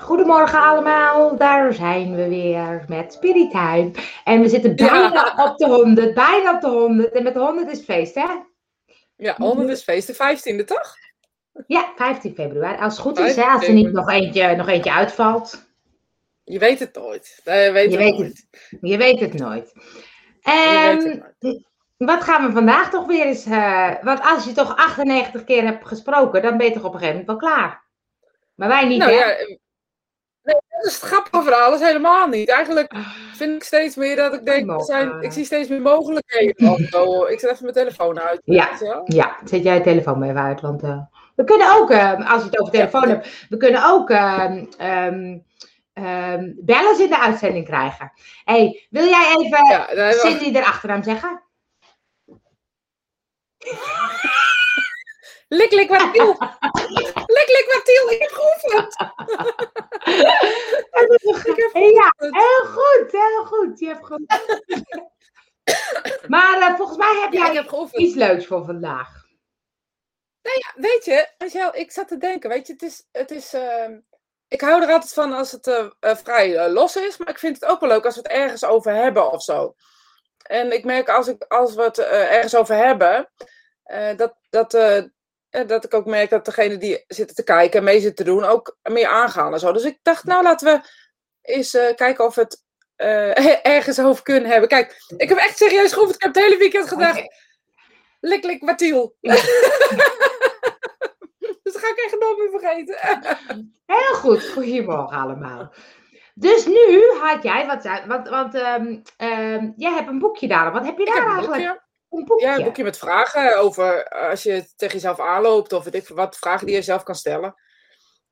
Goedemorgen allemaal, daar zijn we weer met Spirit Time. En we zitten bijna op de 100, bijna op de 100. En met de 100 is feest, hè? Ja, 100 is feest, de 15e toch? Ja, 15 februari. Als het goed is, hè, als er niet nog eentje, nog eentje uitvalt. Je weet het nooit. je, weet je, het weet nooit. Het, je weet het nooit. En Je weet het nooit. wat gaan we vandaag toch weer eens... eh, want als je toch 98 keer hebt gesproken, dan ben je toch op een gegeven moment wel klaar. Maar wij niet, Nou hè? ja, dat is het grappige verhaal, dat is helemaal niet. Eigenlijk vind ik steeds meer dat ik denk, er zijn, ik zie steeds meer mogelijkheden. Ik zet even mijn telefoon uit. Ja. Ja, zet jij je telefoon maar even uit. Want eh, we kunnen ook, eh, als je het over telefoon hebt, we kunnen ook ehm, ehm, ehm, bellers in de uitzending krijgen. hey, wil jij even Ja, Cindy erachteraan zeggen? Lik, lik, wat tiel. lik, lik, wat tiel. Ik heb geoefend. Ik heb Ja, geoefend. heel goed, heel goed. Je hebt goed. maar eh, volgens mij heb Ja, jij heb geoefend. iets leuks voor vandaag. Weet je, Angel, ik zat te denken, weet je, het is, het is ehm, ik hou er altijd van als het eh, eh, vrij los is, maar ik vind het ook wel leuk als we het ergens over hebben of zo. En ik merk als, ik, als we het ergens over hebben, dat, dat, dat ik ook merk dat degene die zitten te kijken en mee zitten te doen ook meer aangaan en zo. Dus ik dacht, nou laten we eens eh, kijken of we het eh, ergens over kunnen hebben. Kijk, ik heb echt serieus geoefend, ik heb het hele weekend gedacht, lik, lik, Matiel. dus dat ga ik echt nooit meer vergeten. Heel goed, goedemorgen allemaal. Dus nu had jij, wat, want, want ehm, ehm, jij hebt een boekje daar. Wat heb je daar eigenlijk? Een boekje. Ja, een boekje met vragen over eh, als je tegen jezelf aanloopt of weet ik veel wat, vragen die je zelf kan stellen.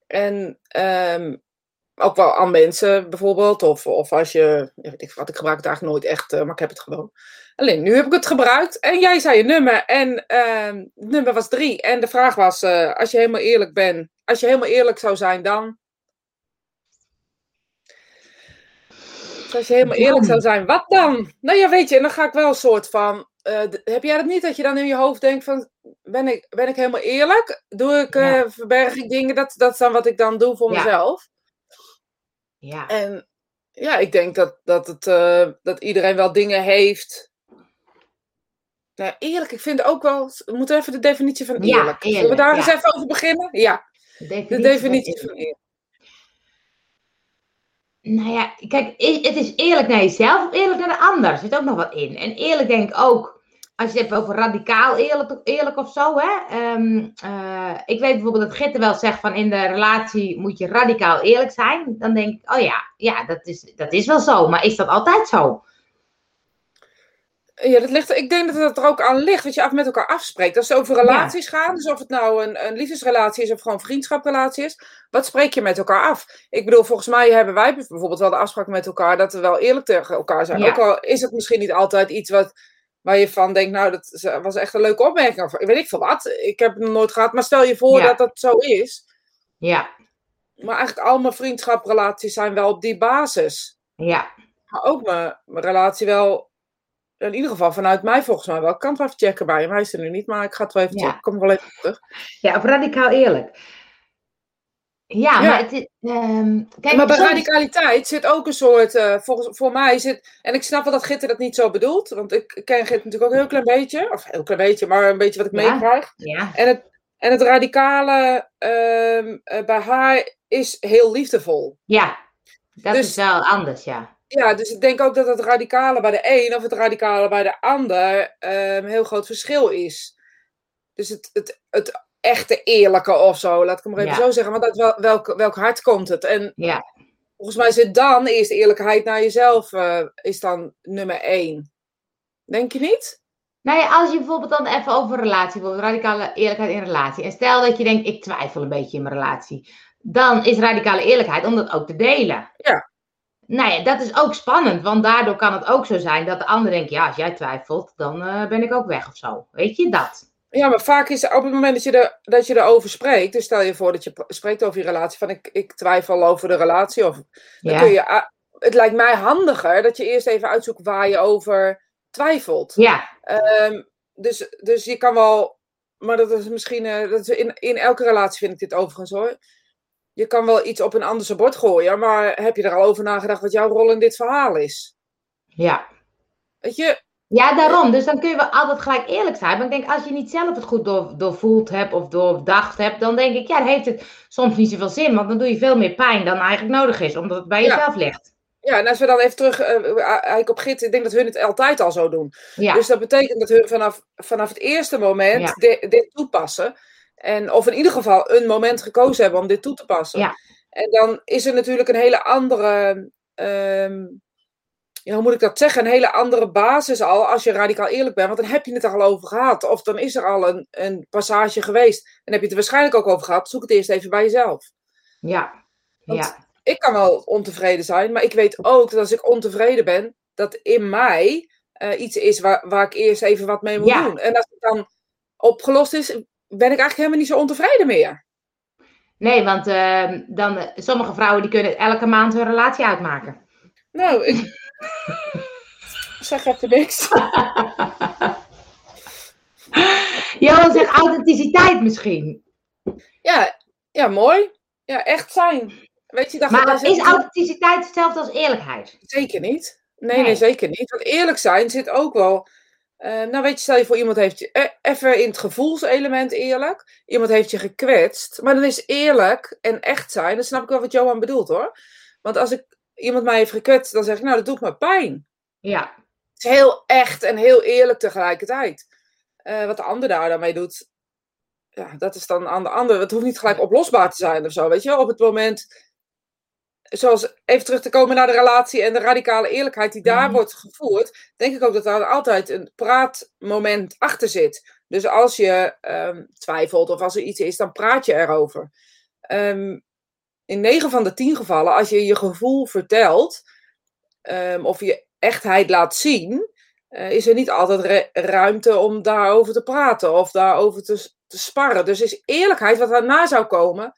En ehm, ook wel aan mensen bijvoorbeeld, of, of als je, weet ik wat, ik gebruik het eigenlijk nooit echt, eh, maar ik heb het gewoon. Alleen nu heb ik het gebruikt en jij zei je nummer en ehm, het nummer was drie. En de vraag was, eh, als je helemaal eerlijk bent, als je helemaal eerlijk zou zijn dan... Dus Als je helemaal eerlijk zou zijn, wat dan? Nou ja, weet je, en dan ga ik wel een soort van. Eh, heb jij dat niet dat je dan in je hoofd denkt van. Ben ik, ben ik helemaal eerlijk? Doe ik, eh, Ja. verberg ik dingen? Dat, dat is dan wat ik dan doe voor Ja. mezelf. Ja. En ja, ik denk dat, dat, het, eh, dat iedereen wel dingen heeft. Nou, eerlijk, ik vind ook wel. We moeten even de definitie van Ja, eerlijk. Zullen we daar ja. eens even over beginnen? Ja, De de definitie van eerlijk. Nou ja, kijk, het is eerlijk naar jezelf of eerlijk naar de ander. Er zit ook nog wat in. En eerlijk denk ik ook, als je het hebt over radicaal eerlijk, eerlijk of zo. Hè? Ehm, eh, ik weet bijvoorbeeld dat Gitte wel zegt van in de relatie moet je radicaal eerlijk zijn. Dan denk ik, oh ja, ja dat, is, dat is wel zo. Maar is dat altijd zo? Ja, dat ligt, ik denk dat het er ook aan ligt wat je af met elkaar afspreekt. Als het over relaties gaat, dus of het nou een, een liefdesrelatie is of gewoon een vriendschaprelatie is, wat spreek je met elkaar af? Ik bedoel, volgens mij hebben wij bijvoorbeeld wel de afspraak met elkaar dat we wel eerlijk tegen elkaar zijn. Ja. Ook al is het misschien niet altijd iets wat, waar je van denkt, nou, dat is- was echt een leuke opmerking. Of weet ik veel wat. Ik heb het nog nooit gehad, maar stel je voor Ja. dat dat zo is. Ja, Maar eigenlijk al mijn vriendschaprelaties zijn wel op die basis. ja. Maar ook mijn, mijn relatie wel, in ieder geval vanuit mij volgens mij wel. Ik kan het wel even checken bij hem. Hij is er nu niet, maar ik ga het wel even Ja. checken. Kom wel even terug. Ja, of radicaal eerlijk. Ja, Ja. maar het is... ehm, kijk, maar bij soms- radicaliteit zit ook een soort, eh, volgens, voor mij zit, en ik snap wel dat Gitter dat niet zo bedoelt, want ik ken Gitter natuurlijk ook een heel klein beetje, of heel klein beetje, maar een beetje wat ik Ja. meekrijg. Ja, En het, en het radicale ehm, eh, bij haar is heel liefdevol. ja. Dat Dus- is wel anders, ja. Ja, dus ik denk ook dat het radicale bij de een of het radicale bij de ander ehm, een heel groot verschil is. Dus het, het, het echte eerlijke of zo, laat ik het maar even Ja. zo zeggen. Want uit wel, welk, welk hart komt het? En Ja, volgens mij zit dan eerst eerlijkheid naar jezelf, eh, is dan nummer één. Denk je niet? Nou ja, als je bijvoorbeeld dan even over relatie, bijvoorbeeld radicale eerlijkheid in relatie. En stel dat je denkt, ik twijfel een beetje in mijn relatie. Dan is radicale eerlijkheid om dat ook te delen. Ja. Nou ja, dat is ook spannend, want daardoor kan het ook zo zijn dat de ander denkt, ja, als jij twijfelt, dan eh, ben ik ook weg of zo. Weet je dat? Ja, maar vaak is op het moment dat je, er, dat je erover spreekt, dus stel je voor dat je pr- spreekt over je relatie, van ik, ik twijfel over de relatie, of dan Ja. kun je, het lijkt mij handiger dat je eerst even uitzoekt waar je over twijfelt. Ja, Ehm, dus, dus je kan wel, maar dat is misschien, eh, dat is in, in elke relatie vind ik dit overigens hoor. je kan wel iets op een ander bord gooien, maar heb je er al over nagedacht wat jouw rol in dit verhaal is? Ja. Weet je? Ja, daarom. Dus dan kun je wel altijd gelijk eerlijk zijn. Maar ik denk, als je niet zelf het goed door, doorvoeld hebt of doordacht hebt, dan denk ik, ja, dan heeft het soms niet zoveel zin. Want dan doe je veel meer pijn dan eigenlijk nodig is, omdat het bij jezelf ligt. Ja, en als we dan even terug, uh, eigenlijk op Git, ik denk dat hun het altijd al zo doen. Ja. Dus dat betekent dat hun vanaf, vanaf het eerste moment dit toepassen. En, of in ieder geval een moment gekozen hebben om dit toe te passen. Ja. En dan is er natuurlijk een hele andere, um, ja, hoe moet ik dat zeggen, een hele andere basis al als je radicaal eerlijk bent. Want dan heb je het er al over gehad. Of dan is er al een, een passage geweest. En heb je het er waarschijnlijk ook over gehad. Zoek het eerst even bij jezelf. Ja, ja. Ik kan wel ontevreden zijn, maar ik weet ook dat als ik ontevreden ben, dat in mij uh, iets is waar, waar ik eerst even wat mee moet ja. doen. En als het dan opgelost is, ben ik eigenlijk helemaal niet zo ontevreden meer. Nee, want uh, dan, sommige vrouwen die kunnen elke maand hun relatie uitmaken. Nou, ik zeg even niks. Johan zegt authenticiteit misschien. Ja, ja, mooi. Ja, echt zijn. Weet je, dat maar is authenticiteit hetzelfde als eerlijkheid? Zeker niet. Nee, nee, nee, zeker niet. Want eerlijk zijn zit ook wel uh, nou weet je, stel je voor iemand heeft je, eh, even in het gevoelselement eerlijk. Iemand heeft je gekwetst. Maar dan is eerlijk en echt zijn, dan snap ik wel wat Johan bedoelt hoor. Want als ik iemand mij heeft gekwetst, dan zeg ik, nou dat doet me pijn. Ja. Het is heel echt en heel eerlijk tegelijkertijd. Uh, wat de ander daar dan mee doet, ja, dat is dan aan de ander. Het hoeft niet gelijk oplosbaar te zijn of zo, weet je wel. Op het moment zoals even terug te komen naar de relatie en de radicale eerlijkheid die daar mhm. wordt gevoerd, denk ik ook dat daar altijd een praatmoment achter zit. Dus als je ehm, twijfelt of als er iets is, dan praat je erover. Um, in 9 van de 10 gevallen, als je je gevoel vertelt um, of je echtheid laat zien, uh, is er niet altijd ruimte om daarover te praten of daarover te, te sparren. Dus is eerlijkheid wat daarna zou komen,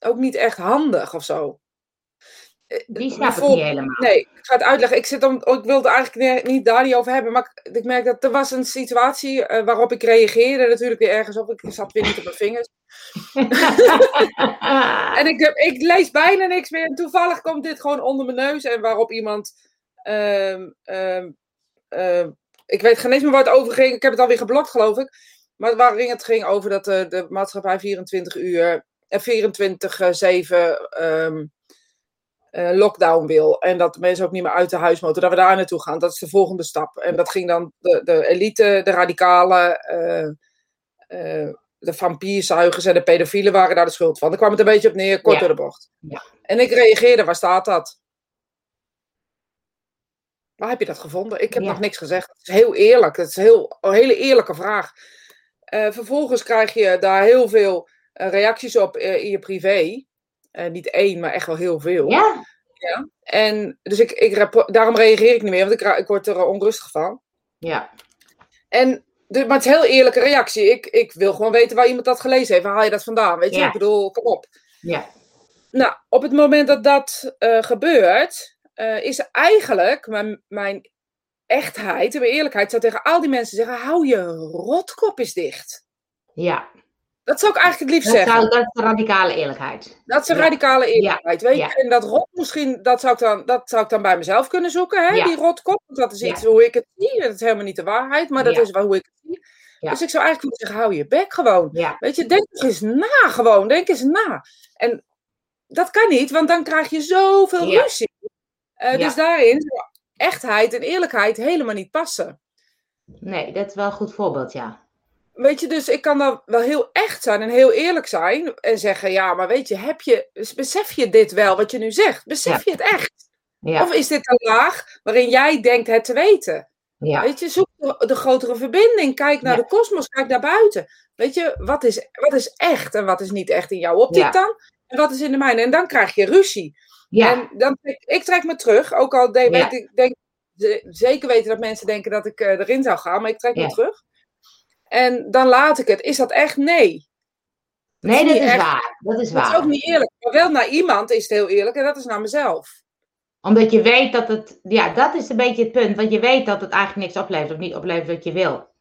ook niet echt handig of zo. Eh, Die snap ik niet helemaal. Nee, ik ga het uitleggen. Ik, zit om, ik wilde eigenlijk niet daar niet over hebben, maar ik, merk dat er was een situatie uh, waarop ik reageerde natuurlijk weer ergens op. Ik zat weer niet op mijn vingers. en ik, ik, lees bijna niks meer en toevallig komt dit gewoon onder mijn neus en waarop iemand... Uh, ik weet geen eens meer waar het over ging. Ik heb het alweer geblokt, geloof ik. Maar waarin het ging over dat de, de maatschappij 24 uur 24-7 um, uh, lockdown wil. En dat de mensen ook niet meer uit de huis moeten. Dat we daar naartoe gaan. Dat is de volgende stap. En dat ging dan de, de elite, de radicale, uh, uh, de vampierzuigers en de pedofielen waren daar de schuld van. Daar kwam het een beetje op neer, kort door de bocht. Ja. En ik reageerde, waar staat dat? Waar heb je dat gevonden? Ik heb nog niks gezegd. Het is heel eerlijk. Het is heel, een hele eerlijke vraag. vervolgens krijg je daar heel veel eh, reacties op eh, in je privé. Uh, niet één, maar echt wel heel veel. Ja. ja. En dus ik, ik, daarom reageer ik niet meer, want ik, ik word er onrustig van. Ja. En, de, maar het is een heel eerlijke reactie. Ik, ik wil gewoon weten waar iemand dat gelezen heeft. Waar haal je dat vandaan? Weet je, ik bedoel, kom op. Ja. Nou, op het moment dat dat uh, gebeurt, uh, is eigenlijk mijn, mijn echtheid en mijn eerlijkheid zou tegen al die mensen zeggen: hou je rotkop eens dicht. Ja. Dat zou ik eigenlijk het liefst zeggen. dat is de radicale eerlijkheid. Dat is de radicale eerlijkheid. Weet je? En dat rot misschien, dat zou ik dan, dat zou ik dan bij mezelf kunnen zoeken, hè? die rotkop. Want dat is iets hoe ik het zie. Dat is helemaal niet de waarheid, maar dat is wel hoe ik het zie. Dus ik zou eigenlijk moeten zeggen, hou je bek gewoon. Weet je, denk eens na gewoon. Denk eens na. En dat kan niet, want dan krijg je zoveel ruzie. Uh, dus daarin echtheid en eerlijkheid helemaal niet passen. Nee, dat is wel een goed voorbeeld, ja. Weet je, dus ik kan dan wel heel echt zijn en heel eerlijk zijn. En zeggen, ja, maar weet je, heb je, besef je dit wel wat je nu zegt? Besef je het echt? Ja. Of is dit een laag waarin jij denkt het te weten? Ja. Weet je, zoek de, grotere verbinding. Kijk naar de kosmos, kijk naar buiten. Weet je, wat is, wat is echt en wat is niet echt in jouw optiek dan? En wat is in de mijne? En dan krijg je ruzie. Ja. En dan, ik trek me terug, ook al denk, weet, ik denk, zeker weten dat mensen denken dat ik uh, erin zou gaan, maar ik trek me terug. En dan laat ik het. Is dat echt? Nee. nee, dat is waar. Dat is waar. Dat is ook niet eerlijk. Maar wel naar iemand is het heel eerlijk en dat is naar mezelf. Omdat je weet dat het, ja, dat is een beetje het punt. Want je weet dat het eigenlijk niks oplevert of niet oplevert wat je wil.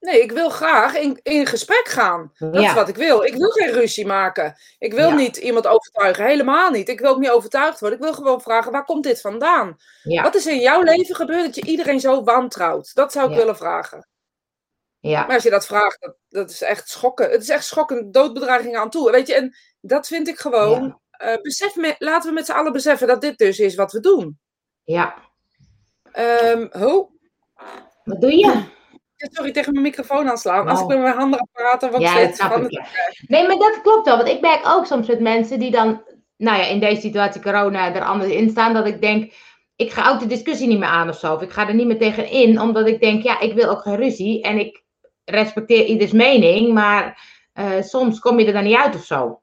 Nee, ik wil graag in, in gesprek gaan. Dat is wat ik wil. Ik wil geen ruzie maken. Ik wil Ja. niet iemand overtuigen. Helemaal niet. Ik wil ook niet overtuigd worden. Ik wil gewoon vragen, waar komt dit vandaan? Ja. Wat is in jouw leven gebeurd dat je iedereen zo wantrouwt? Dat zou ik willen vragen. Ja. Maar als je dat vraagt, dat, dat is echt schokken. Het is echt schokkend, doodbedreiging aan toe. Weet je, en dat vind ik gewoon... eh, besef me, laten we met z'n allen beseffen dat dit dus is wat we doen. ja. Ehm ho, Wat doe je? sorry, tegen mijn microfoon aanslaan. Als Oh. ik met mijn handen praten, wat Ja, snap van ik. ja. Nee, maar dat klopt wel. Want ik merk ook soms met mensen die dan, nou ja, in deze situatie corona er anders in staan. Dat ik denk, ik ga ook de discussie niet meer aan of zo. Of ik ga er niet meer tegen in. Omdat ik denk, ja, ik wil ook geen ruzie. En ik respecteer ieders mening. Maar eh, soms kom je er dan niet uit of zo.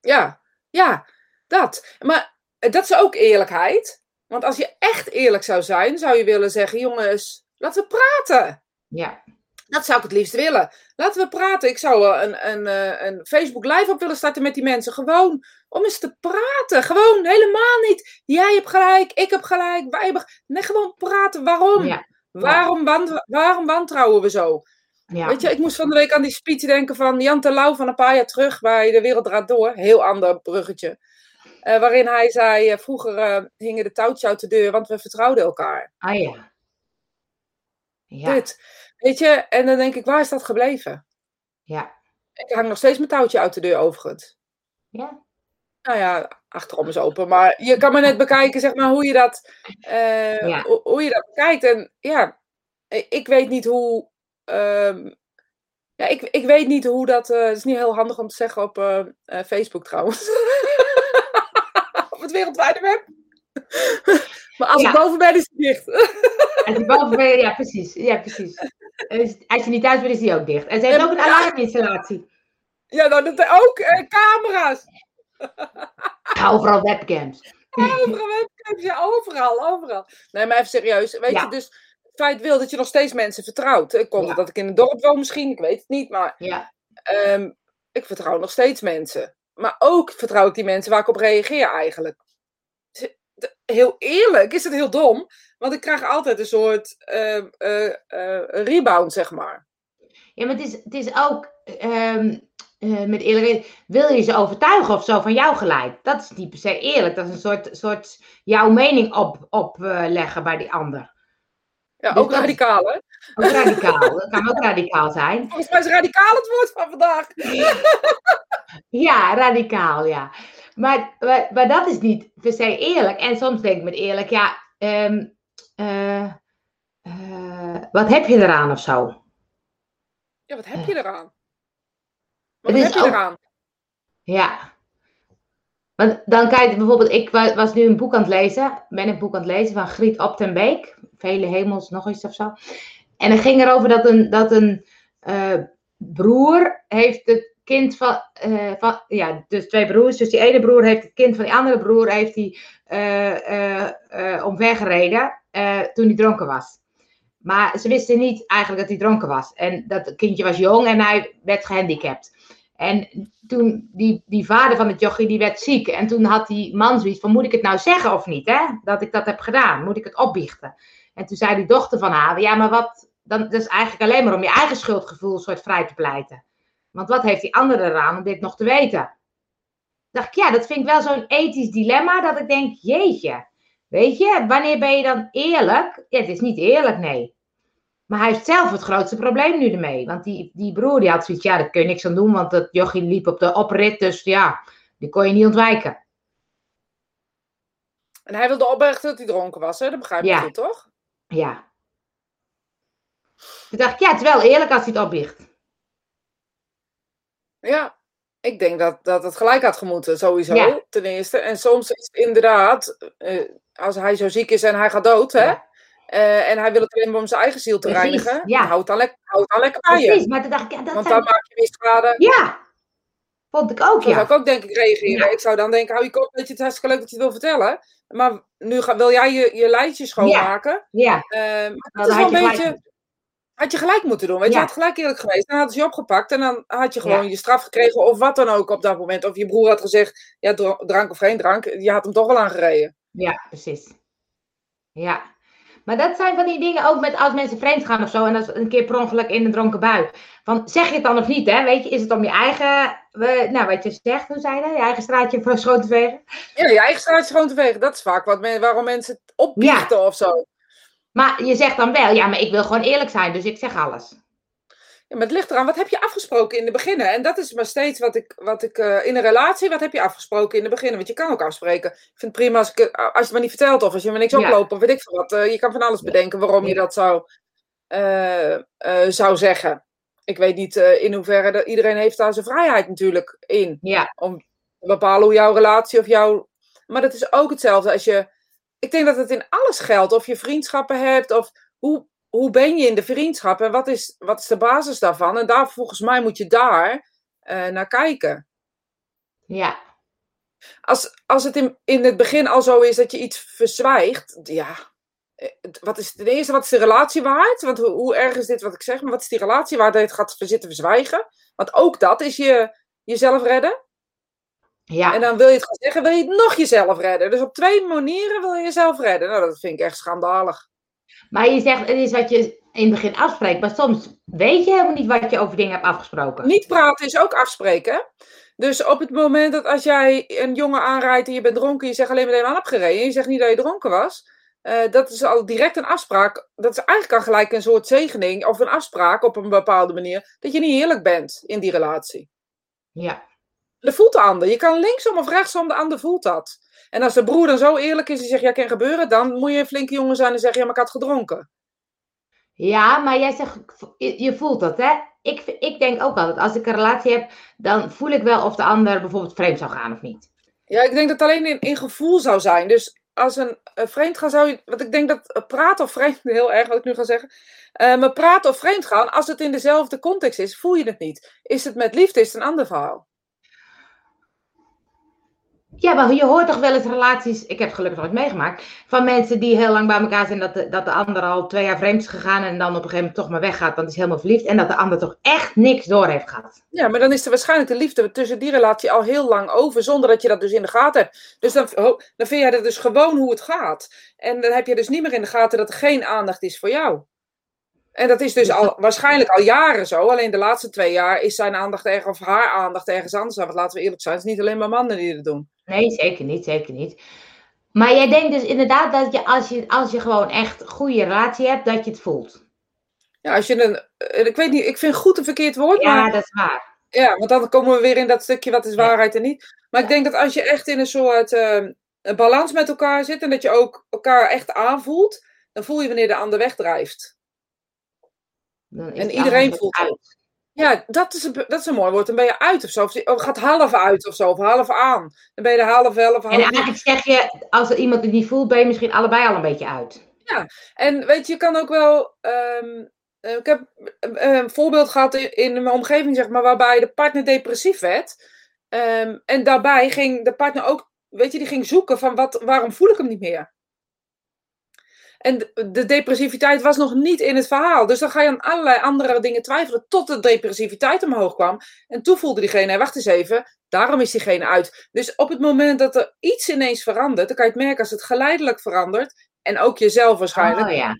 Ja, ja, dat. Maar eh, dat is ook eerlijkheid. Want als je echt eerlijk zou zijn, zou je willen zeggen: jongens, laten we praten. Ja, Dat zou ik het liefst willen. Laten we praten. Ik zou een, een, eh, een Facebook live op willen starten met die mensen. Gewoon om eens te praten. Gewoon helemaal niet. Jij hebt gelijk, ik heb gelijk, wij hebben. Nee, gewoon praten. Waarom? ja, Waarom, waarom wantrouwen we zo? Ja. Weet je, ik moest van de week aan die speech denken van Jan Terlouw van een paar jaar terug bij De Wereld Draait Door. Heel ander bruggetje. Eh, waarin hij zei, eh, vroeger eh, hingen de touwtjes uit de deur, want we vertrouwden elkaar. Ah ja. Ja, Dit. Weet je, en dan denk ik, waar is dat gebleven? ja, Ik hang nog steeds mijn touwtje uit de deur overigens. ja. Nou ja, achterom is open. Maar je kan maar net bekijken, zeg maar, hoe je dat, Ja. hoe, hoe je dat bekijkt. En ja, ik weet niet hoe... ehm, ja, ik, ik weet niet hoe dat... eh, het is niet heel handig om te zeggen op eh, eh, Facebook trouwens. op het wereldwijde web. maar als Ja. ik boven ben, is het dicht. Als je boven bent, ja, precies. Ja, precies. Dus Als je niet thuis bent, is die ook dicht. En ze heeft ook een alarminstallatie. ja, nou, dat ook. eh, camera's. Overal webcams. Overal webcams, ja, overal, overal. Nee, maar even serieus. Weet Ja. je, dus feit wil dat je nog steeds mensen vertrouwt. Ik komt Ja. omdat ik in een dorp woon misschien, ik weet het niet. Maar Ja, ehm, ik vertrouw nog steeds mensen. Maar ook vertrouw ik die mensen waar ik op reageer eigenlijk. De- Heel eerlijk is het heel dom. Want ik krijg altijd een soort ehm, eh, eh, rebound, zeg maar. ja maar het is, het is ook, eh, met eerlijkheid, wil je ze overtuigen of zo van jouw gelijk? Dat is niet per se eerlijk. Dat is een soort, soort jouw mening opleggen op, eh, leggen bij die ander. Ja, Dus ook dat- radicaal, hè? Ook radicaal. Dat kan ook radicaal zijn. Volgens mij is radicaal het woord van vandaag. Ja, radicaal, ja. Maar, maar, maar dat is niet per se eerlijk. En soms denk ik met eerlijk, ja, ehm, eh, eh, wat heb je eraan of zo? Ja, wat heb je eraan? Wat heb je ook- eraan? Ja. Want dan kijk je bijvoorbeeld, ik wa- was nu een boek aan het lezen, ben een boek aan het lezen van Griet Optenbeek, Vele Hemels, nog iets of zo. En het ging erover dat een, dat een eh, broer heeft het kind van, eh, van, ja, dus twee broers, dus die ene broer heeft het kind van die andere broer, heeft hij eh, omvergereden toen hij dronken was. Maar ze wisten niet eigenlijk dat hij dronken was. En dat kindje was jong en hij werd gehandicapt. En toen, die, die vader van het jochie, die werd ziek. En toen had die man zoiets van, moet ik het nou zeggen of niet, hè? Dat ik dat heb gedaan. Moet ik het opbiechten? En toen zei die dochter van haar, ja, maar wat... Dan, dat is eigenlijk alleen maar om je eigen schuldgevoel soort vrij te pleiten. Want wat heeft die andere eraan om dit nog te weten? dacht ik, ja, dat vind ik wel zo'n ethisch dilemma, dat ik denk, jeetje. Weet je, wanneer ben je dan eerlijk? Ja, het is niet eerlijk, nee. Maar hij heeft zelf het grootste probleem nu ermee. Want die, die broer die had zoiets, ja, daar kun je niks aan doen, want dat jochie liep op de oprit, dus ja, die kon je niet ontwijken. En hij wilde opbergen dat hij dronken was, hè? Dat begrijp je Ja. goed, toch? Ja. Toen dacht ik, ja, het is wel eerlijk als hij het opbiecht. Ja. Ik denk dat, dat het gelijk had gemoeten, sowieso, Ja. ten eerste. En soms is het inderdaad, eh, als hij zo ziek is en hij gaat dood, hè? Ja. eh, en hij wil het alleen maar om zijn eigen ziel te Precies, reinigen, ja. houd dan, lekker, houd dan lekker bij Precies, je. maar toen dacht ik, ja, dat Want zijn... dan maak je weer schade. Ja, vond ik ook, Zo zou ja. ik ook denk ik reageren. Ja. Ik zou dan denken, hou je kop, weet je, het hartstikke leuk dat je het wil vertellen. Maar nu ga, wil jij je, je lijntje schoonmaken. Ja, Eh, maar nou, het dan is wel had je een gelijk. beetje... Had je gelijk moeten doen. Weet je, Ja. je had gelijk eerlijk geweest. Dan hadden ze je opgepakt en dan had je gewoon Ja. je straf gekregen of wat dan ook op dat moment. Of je broer had gezegd, ja, drank of geen drank. Je had hem toch wel aangereden. Ja, precies. Ja. Maar dat zijn van die dingen ook met als mensen vreemd gaan of zo. En dat is een keer per ongeluk in een dronken bui. Van, zeg je het dan of niet, hè? Weet je, is het om je eigen, nou wat je zegt, hoe zei je dat? Je eigen straatje voor schoon te vegen? Ja, je eigen straatje schoon te vegen. Dat is vaak wat men, waarom mensen het opbiechten of zo. Maar je zegt dan wel, ja, maar ik wil gewoon eerlijk zijn, dus ik zeg alles. Ja, maar het ligt eraan, wat heb je afgesproken in de beginnen? En dat is maar steeds wat ik, wat ik uh, in een relatie, wat heb je afgesproken in de beginnen? Want je kan ook afspreken. Ik vind het prima als, ik, als je het maar niet vertelt of als je me niks ja. oploopt of weet ik veel wat. Uh, je kan van alles bedenken waarom je dat zou, uh, zou zeggen. Ik weet niet in hoeverre, dat, iedereen heeft daar zijn vrijheid natuurlijk in. Ja. Om te bepalen hoe jouw relatie of jouw... Maar dat is ook hetzelfde als je... Ik denk dat het in alles geldt. Of je vriendschappen hebt of hoe hoe ben je in de vriendschap en wat is, wat is de basis daarvan? En daar, volgens mij moet je daar uh, naar kijken. Ja. Als, als het in, in het begin al zo is dat je iets verzwijgt, ja. Wat is ten eerste, wat is de relatie waard? Want hoe, hoe erg is dit wat ik zeg? Maar wat is die relatie waard dat je het gaat zitten verzwijgen? Want ook dat is je, jezelf redden. Ja. En dan wil je het gaan zeggen, wil je nog jezelf redden. Dus op twee manieren wil je jezelf redden. Nou, dat vind ik echt schandalig. Maar je zegt, het is wat je in het begin afspreekt. Maar soms weet je helemaal niet wat je over dingen hebt afgesproken. Niet praten is ook afspreken. Dus op het moment dat als jij een jongen aanrijdt en je bent dronken, je zegt alleen maar dat je aan hebt gereden. Je zegt niet dat je dronken was. Uh, dat is al direct een afspraak. Dat is eigenlijk al gelijk een soort zegening of een afspraak op een bepaalde manier. Dat je niet eerlijk bent in die relatie. Ja. Dat voelt de ander. Je kan linksom of rechtsom, de ander voelt dat. En als de broer dan zo eerlijk is en zegt, ja, kan gebeuren, dan moet je een flinke jongen zijn en zeggen, ja, maar ik had gedronken. Ja, maar jij zegt, je voelt dat, hè? Ik, ik denk ook altijd, als ik een relatie heb, dan voel ik wel of de ander bijvoorbeeld vreemd zou gaan of niet. Ja, ik denk dat het alleen in, in gevoel zou zijn. Dus als een, een vreemd gaan zou je, want ik denk dat praten of vreemd, heel erg wat ik nu ga zeggen, uh, maar praten of vreemd gaan, als het in dezelfde context is, voel je het niet. Is het met liefde, is het een ander verhaal. Ja, maar je hoort toch wel eens relaties, ik heb gelukkig nooit meegemaakt, van mensen die heel lang bij elkaar zijn, dat de, dat de ander al twee jaar vreemd is gegaan en dan op een gegeven moment toch maar weggaat, want is helemaal verliefd. En dat de ander toch echt niks door heeft gehad. Ja, maar dan is er waarschijnlijk de liefde tussen die relatie al heel lang over, zonder dat je dat dus in de gaten hebt. Dus dan, dan vind jij dat dus gewoon hoe het gaat. En dan heb je dus niet meer in de gaten dat er geen aandacht is voor jou. En dat is dus al, waarschijnlijk al jaren zo. Alleen de laatste twee jaar is zijn aandacht ergens, of haar aandacht ergens anders. Want laten we eerlijk zijn, het is niet alleen maar mannen die dat doen. Nee, zeker niet, zeker niet. Maar jij denkt dus inderdaad dat je als je, als je gewoon echt een goede relatie hebt, dat je het voelt. Ja, als je een, eh, ik weet niet, ik vind goed een verkeerd woord. Ja, maar, dat is waar. Ja, want dan komen we weer in dat stukje wat is waarheid en niet. Maar ik denk dat als je echt in een soort uh, balans met elkaar zit en dat je ook elkaar echt aanvoelt, dan voel je wanneer de ander wegdrijft. en iedereen voelt het. Ja, dat is, een, dat is een mooi woord. Dan ben je uit of zo. Of gaat half uit of zo. Of half aan. Dan ben je half wel of half En eigenlijk zeg je, als er iemand het niet voelt, ben je misschien allebei al een beetje uit. Ja, en weet je, je kan ook wel... Um, ik heb een voorbeeld gehad in, in mijn omgeving, zeg maar, waarbij de partner depressief werd. Um, en daarbij ging de partner ook, weet je, die ging zoeken van wat, waarom voel ik hem niet meer? En de depressiviteit was nog niet in het verhaal. Dus dan ga je aan allerlei andere dingen twijfelen tot de depressiviteit omhoog kwam. En toen voelde diegene, wacht eens even, daarom is diegene uit. Dus op het moment dat er iets ineens verandert, dan kan je het merken als het geleidelijk verandert. En ook jezelf waarschijnlijk. Oh, ja.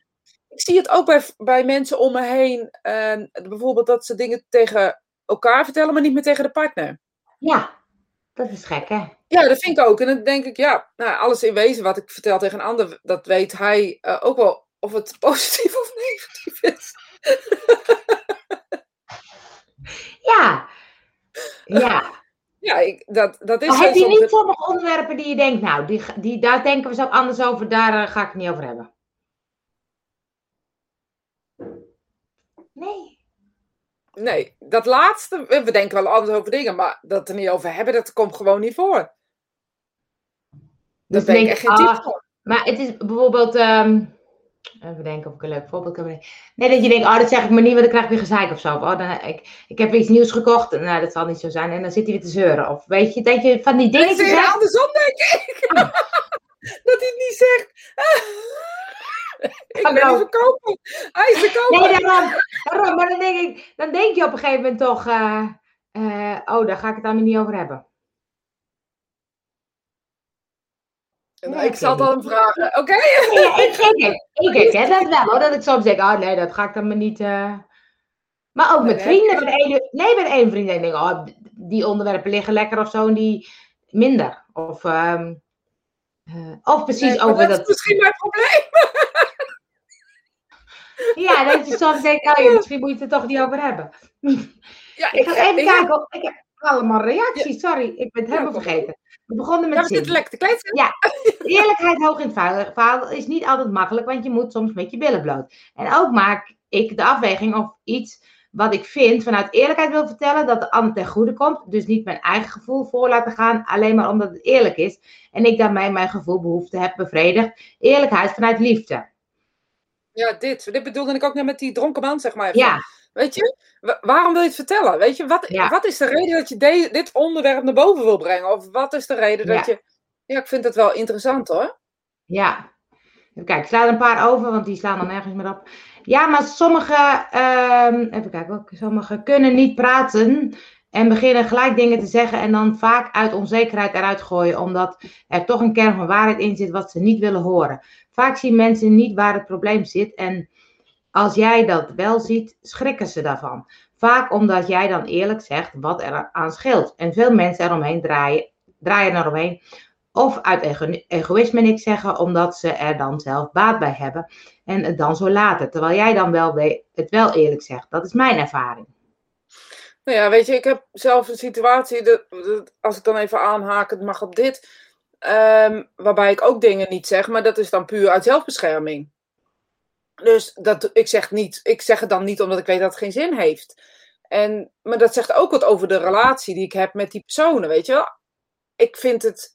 Ik zie het ook bij, bij mensen om me heen. Uh, bijvoorbeeld dat ze dingen tegen elkaar vertellen, maar niet meer tegen de partner. Ja, dat is gek, hè? Ja, dat vind ik ook. En dan denk ik, ja, nou, alles in wezen wat ik vertel tegen een ander, dat weet hij uh, ook wel of het positief of negatief is. ja. Ja. Ja, ik, dat, dat is. Maar heb je niet sommige onderwerpen die je denkt, nou, die, die, daar denken we zo anders over, daar uh, ga ik het niet over hebben? Nee. Nee, dat laatste, we denken wel anders over dingen, maar dat er niet over hebben, dat komt gewoon niet voor. Dat dus ben ik echt geen ah, voor. Maar het is bijvoorbeeld, um, even denken of ik een leuk voorbeeld kan brengen. Nee, dat je denkt, oh, dat zeg ik maar niet, want dan krijg ik weer gezeik of zo. oh, dan, ik, ik heb iets nieuws gekocht, nou, dat zal niet zo zijn. En dan zit hij weer te zeuren. Of weet je, dat je van die dingen zegt. zegt. andersom, denk ik. Dat hij het niet zegt. Ik ben niet verkopen. Hij is verkopen. Nee, daarom, daarom. Maar dan denk, ik, dan denk je op een gegeven moment toch... Uh, uh, oh, daar ga ik het dan niet over hebben. Nou, ik zal het dan vragen. Oké? Ik, ik, ik herken dat wel hoor. Dat ik soms denk, oh nee, dat ga ik dan maar niet. Uh... Maar ook met vrienden. Met ene, nee, met één vriend. denk ik, oh, die onderwerpen liggen lekker of zo en die minder. Of, um, uh, of precies nee, over dat. Dat is misschien mijn probleem. ja, dat je soms denkt, oh ja, misschien moet je het er toch niet over hebben. Ja, ik, ga even kijken. Ik heb allemaal reacties, sorry, ik ben het helemaal vergeten. We begonnen met zin. lekker te Ja, eerlijkheid hoog in het vaandel is niet altijd makkelijk, want je moet soms met je billen bloot. En ook maak ik de afweging of iets wat ik vind vanuit eerlijkheid wil vertellen, dat de ander ten goede komt. Dus niet mijn eigen gevoel voor laten gaan, alleen maar omdat het eerlijk is. En ik daarmee mijn gevoel behoefte heb bevredigd. Eerlijkheid vanuit liefde. Ja, dit. Dit bedoelde ik ook net met die dronken man, zeg maar. Even. Ja. Weet je, waarom wil je het vertellen? Weet je, wat, wat is de reden dat je dit onderwerp naar boven wil brengen? Of wat is de reden dat je... Ja, ik vind het wel interessant hoor. Ja. Kijk, ik sla er een paar over, want die slaan dan nergens meer op. Ja, maar sommige, um, even kijken, sommige kunnen niet praten en beginnen gelijk dingen te zeggen en dan vaak uit onzekerheid eruit gooien, omdat er toch een kern van waarheid in zit wat ze niet willen horen. Vaak zien mensen niet waar het probleem zit en als jij dat wel ziet, schrikken ze daarvan. Vaak omdat jij dan eerlijk zegt wat er aan scheelt. En veel mensen eromheen draaien, draaien eromheen. Of uit egoïsme niks zeggen, omdat ze er dan zelf baat bij hebben. En het dan zo laten. Terwijl jij dan wel het wel eerlijk zegt. Dat is mijn ervaring. Nou ja, weet je, ik heb zelf een situatie, dat, als ik dan even aanhaak, het mag op dit, ehm, waarbij ik ook dingen niet zeg, maar dat is dan puur uit zelfbescherming. Dus dat, ik, zeg niet, ik zeg het dan niet omdat ik weet dat het geen zin heeft. En, maar dat zegt ook wat over de relatie die ik heb met die personen, weet je wel. Ik vind het...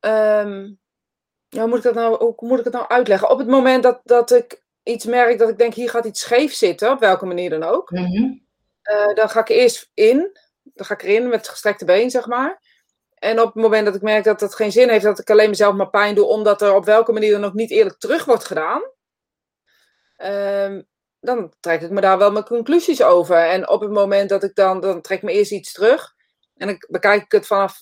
Um, hoe, moet ik dat nou, hoe moet ik het nou uitleggen? Op het moment dat, dat ik iets merk dat ik denk, hier gaat iets scheef zitten, op welke manier dan ook. Mhm. Eh, dan ga ik eerst in. Dan ga ik erin met gestrekte been, zeg maar. En op het moment dat ik merk dat het geen zin heeft, dat ik alleen mezelf maar pijn doe, omdat er op welke manier dan ook niet eerlijk terug wordt gedaan, um, dan trek ik me daar wel mijn conclusies over. En op het moment dat ik dan, dan trek ik me eerst iets terug. En dan bekijk ik het vanaf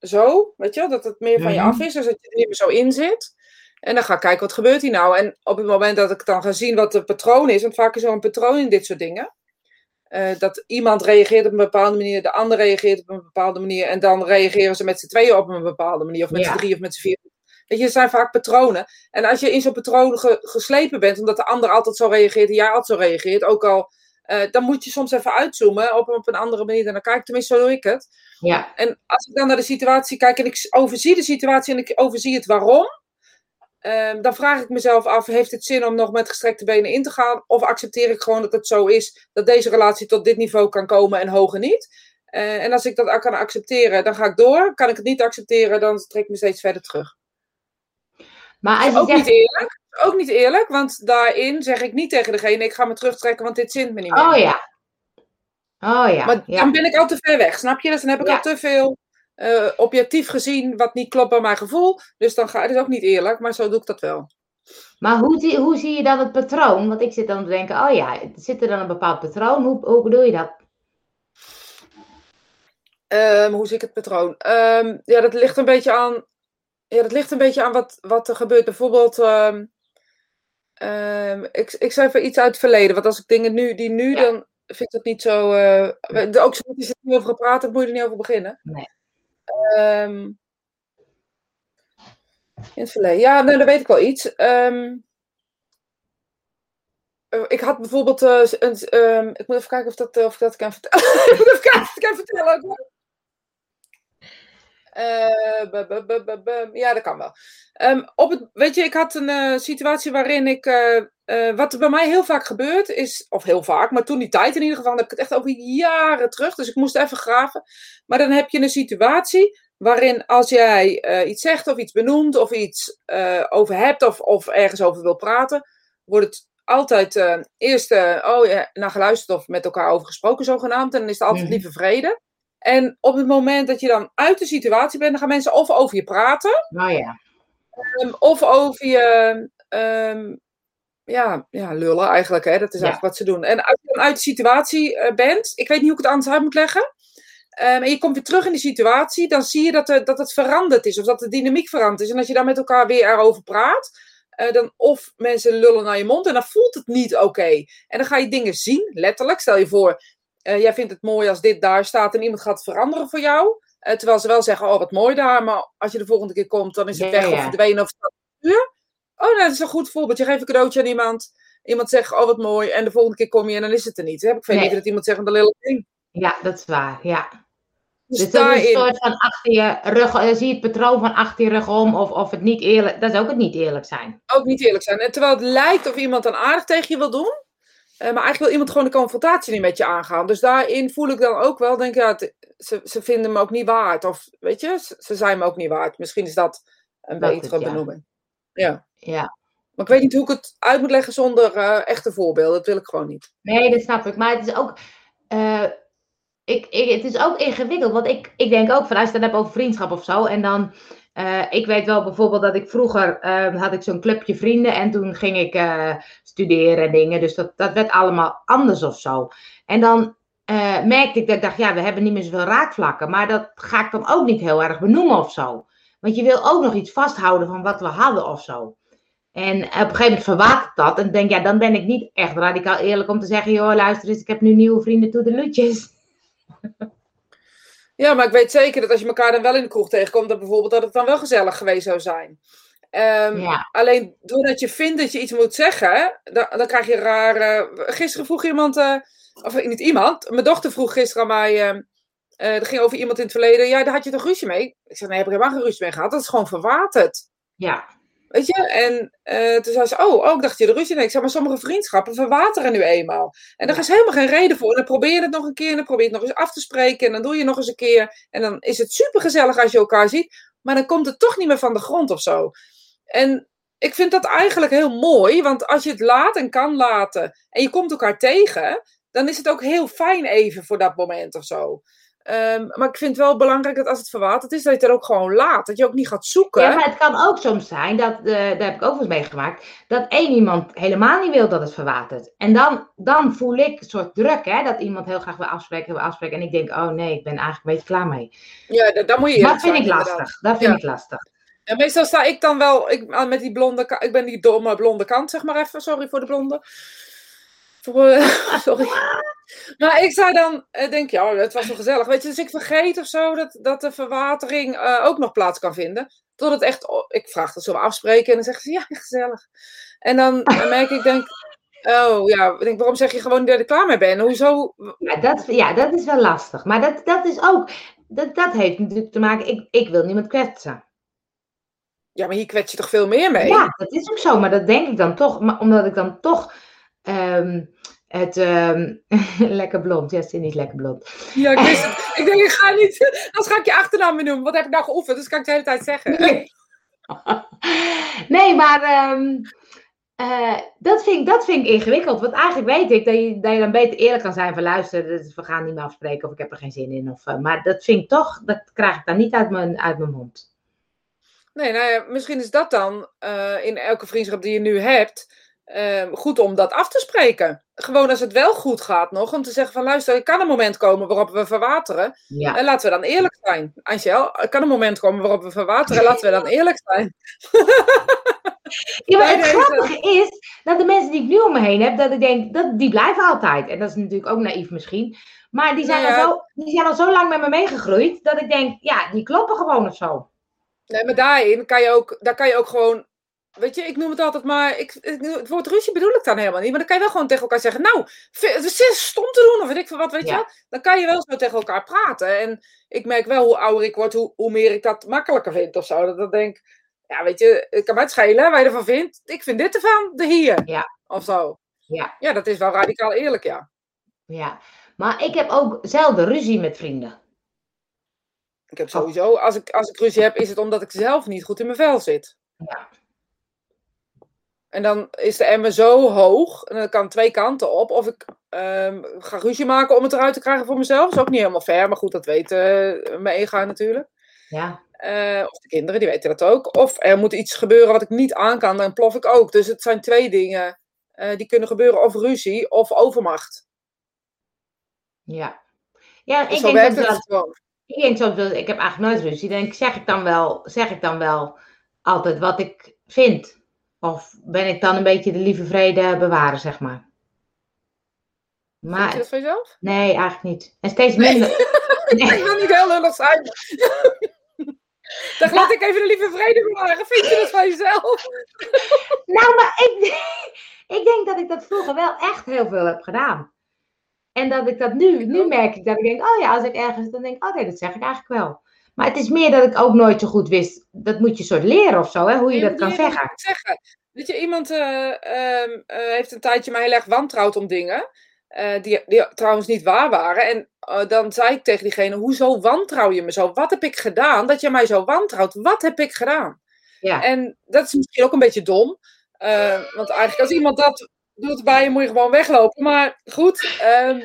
zo, weet je, dat het meer van je mhm. af is. Dus dat je er niet meer zo in zit. En dan ga ik kijken, wat gebeurt hier nou? En op het moment dat ik dan ga zien wat de patroon is, want vaak is er een patroon in dit soort dingen. Uh, dat iemand reageert op een bepaalde manier, de ander reageert op een bepaalde manier. En dan reageren ze met z'n tweeën op een bepaalde manier. Of met ja. z'n drie of met z'n vier. Weet je, er zijn vaak patronen. En als je in zo'n patroon geslepen bent, omdat de ander altijd zo reageert en jij altijd zo reageert, ook al, uh, dan moet je soms even uitzoomen op, op een andere manier. En dan kijk tenminste, zo doe ik het. Ja. En als ik dan naar de situatie kijk en ik overzie de situatie en ik overzie het waarom, um, dan vraag ik mezelf af, heeft het zin om nog met gestrekte benen in te gaan? Of accepteer ik gewoon dat het zo is, dat deze relatie tot dit niveau kan komen en hoger niet? Uh, en als ik dat kan accepteren, dan ga ik door. Kan ik het niet accepteren, dan trek ik me steeds verder terug. Maar als ook niet eerlijk. Ook niet eerlijk, want daarin zeg ik niet tegen degene: ik ga me terugtrekken, want dit zint me niet meer. Oh ja. Oh ja. Maar dan ben ik al te ver weg, snap je? Dus dan heb ik al te veel uh, objectief gezien wat niet klopt bij mijn gevoel. Dus dan ga het is ook niet eerlijk, maar zo doe ik dat wel. Maar hoe zie, hoe zie je dan het patroon? Want ik zit dan te denken: oh ja, zit er dan een bepaald patroon? Hoe, hoe bedoel je dat? Um, hoe zie ik het patroon? Um, ja, dat ligt een beetje aan ja, dat ligt een beetje aan wat, wat er gebeurt. Bijvoorbeeld, um, um, ik, ik zei even iets uit het verleden. Want als ik dingen nu, die nu, dan vind ik het niet zo. Uh, ook zo is het niet over gepraat, dan moet je er niet over beginnen. Nee. Um, in het verleden. Ja, nou, dan weet ik wel iets. Um, ik had bijvoorbeeld. Uh, een, um, ik moet even kijken of, dat, of ik dat kan vertellen. ik moet even kijken of ik kan vertellen. Uh, ja, dat kan wel. Um, op het, weet je, ik had een uh, situatie waarin ik. Uh, wat er bij mij heel vaak gebeurt is. Of heel vaak, maar toen die tijd in ieder geval. heb ik het echt over jaren terug. Dus ik moest even graven. Maar dan heb je een situatie. Waarin als jij iets zegt of iets benoemt. of iets over hebt. Of, of ergens over wil praten. wordt het altijd eerst. oh ja, naar geluisterd of met elkaar over gesproken, zogenaamd. En dan is het altijd liever vrede. En op het moment dat je dan uit de situatie bent, dan gaan mensen of over je praten. Nou ja. Um, of over je. Um, ja, ja, lullen eigenlijk. Hè? Dat is eigenlijk wat ze doen. En als je dan uit de situatie uh, bent, ik weet niet hoe ik het anders uit moet leggen. ehm, en je komt weer terug in die situatie, dan zie je dat, er, dat het veranderd is. Of dat de dynamiek veranderd is. En als je daar met elkaar weer erover praat, eh, dan of mensen lullen naar je mond en dan voelt het niet oké. En dan ga je dingen zien, letterlijk. Stel je voor, uh, jij vindt het mooi als dit daar staat en iemand gaat veranderen voor jou. Uh, terwijl ze wel zeggen, oh wat mooi daar, maar als je de volgende keer komt, dan is het weg of verdwenen of staat Oh, nou, dat is een goed voorbeeld. Je geeft een cadeautje aan iemand, iemand zegt, oh wat mooi, en de volgende keer kom je en dan is het er niet. Heb ik veel nee. liever dat iemand zegt, een lelijk ding. Ja, dat is waar, ja. Dus, dus dat is een soort van achter je rug, uh, zie je het patroon van achter je rug om, of, of het niet eerlijk, dat is ook het niet eerlijk zijn. Ook niet eerlijk zijn. En terwijl het lijkt of iemand dan aardig tegen je wil doen, maar eigenlijk wil iemand gewoon de confrontatie niet met je aangaan. Dus daarin voel ik dan ook wel, denk ik, ja, ze, ze vinden me ook niet waard. Of weet je, ze, ze zijn me ook niet waard. Misschien is dat een dat betere het, ja. benoeming. Ja. ja. Maar ik weet niet hoe ik het uit moet leggen zonder uh, echte voorbeelden. Dat wil ik gewoon niet. Nee, dat snap ik. Maar het is ook. Uh, ik, ik, het is ook ingewikkeld. Want ik, ik denk ook van als je het dan hebt over vriendschap of zo. En dan. Uh, ik weet wel bijvoorbeeld dat ik vroeger had ik zo'n clubje vrienden en toen ging ik studeren en dingen. Dus dat, dat werd allemaal anders of zo. En dan merkte ik dat ik dacht, ja, we hebben niet meer zoveel raakvlakken. Maar dat ga ik dan ook niet heel erg benoemen of zo. Want je wil ook nog iets vasthouden van wat we hadden of zo. En op een gegeven moment verwatert dat. En denk, ja, dan ben ik niet echt radicaal eerlijk om te zeggen: joh, luister eens, ik heb nu nieuwe vrienden toe de lutjes. Ja, maar ik weet zeker dat als je elkaar dan wel in de kroeg tegenkomt, dat bijvoorbeeld dat het dan wel gezellig geweest zou zijn. Um, ja. Alleen doordat je vindt dat je iets moet zeggen, dan, dan krijg je rare. Gisteren vroeg iemand, uh, of niet iemand, mijn dochter vroeg gisteren aan mij. Uh, uh, dat ging over iemand in het verleden. Ja, daar had je toch ruzie mee? Ik zei, nee, heb ik helemaal geen ruzie mee gehad. Dat is gewoon verwaterd. Ja. Weet je? En uh, toen zei ze, oh, oh, ik dacht je de ruzie. Nee, ik zei, maar sommige vriendschappen verwateren nu eenmaal. En daar is helemaal geen reden voor. En dan probeer je het nog een keer en dan probeer je het nog eens af te spreken. En dan doe je nog eens een keer. En dan is het super gezellig als je elkaar ziet. Maar dan komt het toch niet meer van de grond of zo. En ik vind dat eigenlijk heel mooi. Want als je het laat en kan laten. En je komt elkaar tegen. Dan is het ook heel fijn even voor dat moment of zo. Um, maar ik vind het wel belangrijk dat als het verwaterd is, dat je het er ook gewoon laat. Dat je ook niet gaat zoeken. Ja, maar het kan ook soms zijn, dat, uh, daar heb ik ook wel eens meegemaakt, dat één iemand helemaal niet wil dat het verwatert. En dan, dan voel ik een soort druk, hè, dat iemand heel graag wil afspreken, wil afspreken. En ik denk, oh nee, ik ben eigenlijk een beetje klaar mee. Ja, daar moet je Dat vind ik lastig. Dat vind ja. ik lastig. En meestal sta ik dan wel ik, met die blonde, ik ben die domme blonde kant, zeg maar even. Sorry voor de blonde. Sorry. Maar ik zou dan uh, denk ja, het was wel gezellig. Weet je, dus ik vergeet of zo dat, dat de verwatering uh, ook nog plaats kan vinden. Tot het echt, oh, ik vraag dat zo afspreken en dan zeggen ze ja, gezellig. En dan, dan merk ik, denk, oh ja, denk, waarom zeg je gewoon dat er klaar mee bent? Hoezo? Ja, dat, ja, dat is wel lastig. Maar dat, dat is ook, dat, dat heeft natuurlijk te maken, ik, ik wil niemand kwetsen. Ja, maar hier kwets je toch veel meer mee? Ja, dat is ook zo. Maar dat denk ik dan toch, maar omdat ik dan toch um, het um, lekker blond. Ja, ze niet lekker blond. Ja, ik wist het. ik denk, ik ga niet. Anders ga ik je achternaam benoemen. Wat heb ik nou geoefend? Dus kan ik de hele tijd zeggen. Nee, nee maar um, uh, dat, vind, dat vind ik ingewikkeld. Want eigenlijk weet ik dat je, dat je dan beter eerlijk kan zijn van luister, we gaan niet meer afspreken of ik heb er geen zin in. Of, uh, maar dat vind ik toch, dat krijg ik dan niet uit mijn, uit mijn mond. Nee, nou ja, misschien is dat dan uh, in elke vriendschap die je nu hebt uh, goed om dat af te spreken. Gewoon als het wel goed gaat nog, om te zeggen van luister, er kan een moment komen waarop we verwateren. Ja. En laten we dan eerlijk zijn. Angel, er kan een moment komen waarop we verwateren, laten we dan eerlijk zijn. ja, maar het grappige is dat de mensen die ik nu om me heen heb, dat ik denk, dat, die blijven altijd. En dat is natuurlijk ook naïef misschien. Maar die zijn, ja. al, zo, die zijn al zo lang met me meegegroeid, dat ik denk, ja, die kloppen gewoon of zo. Nee, maar daarin kan je ook, daar kan je ook gewoon Weet je, ik noem het altijd maar. Ik, het woord ruzie bedoel ik dan helemaal niet. Maar dan kan je wel gewoon tegen elkaar zeggen. Nou, het is stom te doen of weet ik veel wat, weet ja. je Dan kan je wel zo tegen elkaar praten. En ik merk wel hoe ouder ik word, hoe, hoe meer ik dat makkelijker vind of zo. Dat ik denk, ja, weet je, het kan mij het schelen waar je ervan vindt. Ik vind dit ervan, de hier. Ja. Of zo. Ja. Ja, dat is wel radicaal eerlijk, ja. Ja, maar ik heb ook zelden ruzie met vrienden. Ik heb sowieso, als ik, als ik ruzie heb, is het omdat ik zelf niet goed in mijn vel zit. Ja. En dan is de emmer zo hoog. En dat kan twee kanten op. Of ik um, ga ruzie maken om het eruit te krijgen voor mezelf. Dat is ook niet helemaal fair. Maar goed, dat weet uh, mijn ega natuurlijk. Ja. Uh, of de kinderen, die weten dat ook. Of er moet iets gebeuren wat ik niet aan kan. Dan plof ik ook. Dus het zijn twee dingen uh, die kunnen gebeuren. Of ruzie of overmacht. Ja. Ja, Dus ik zo denk, wel, gewoon. ik denk soms wel, ik heb eigenlijk nooit ruzie. Dan zeg ik dan wel, zeg ik dan wel altijd wat ik vind. Of ben ik dan een beetje de lieve vrede bewaren, zeg maar. Vind je Maar dat van jezelf? nee, eigenlijk niet. En steeds Nee. minder. Ik Nee. wil niet heel lullig zijn. Dan laat ik even de lieve vrede bewaren. Vind je dat van jezelf? Nou, maar ik, ik denk dat ik dat vroeger wel echt heel veel heb gedaan. En dat ik dat nu, nu merk ik dat ik denk, oh ja, als ik ergens, dan denk ik, oh nee, dat zeg ik eigenlijk wel. Maar het is meer dat ik ook nooit zo goed wist, dat moet je soort leren of zo, hè, hoe je dat kan zeggen. ik zeggen. Weet je, iemand eh, ehm, eh, heeft een tijdje mij heel erg wantrouwd om dingen. eh, die, die trouwens niet waar waren. En dan zei ik tegen diegene: Hoezo wantrouw je me zo? Wat heb ik gedaan dat je mij zo wantrouwt? Wat heb ik gedaan? Ja, En dat is misschien ook een beetje dom. want eigenlijk, als iemand dat doet bij je, moet je gewoon weglopen. Maar goed, ehm,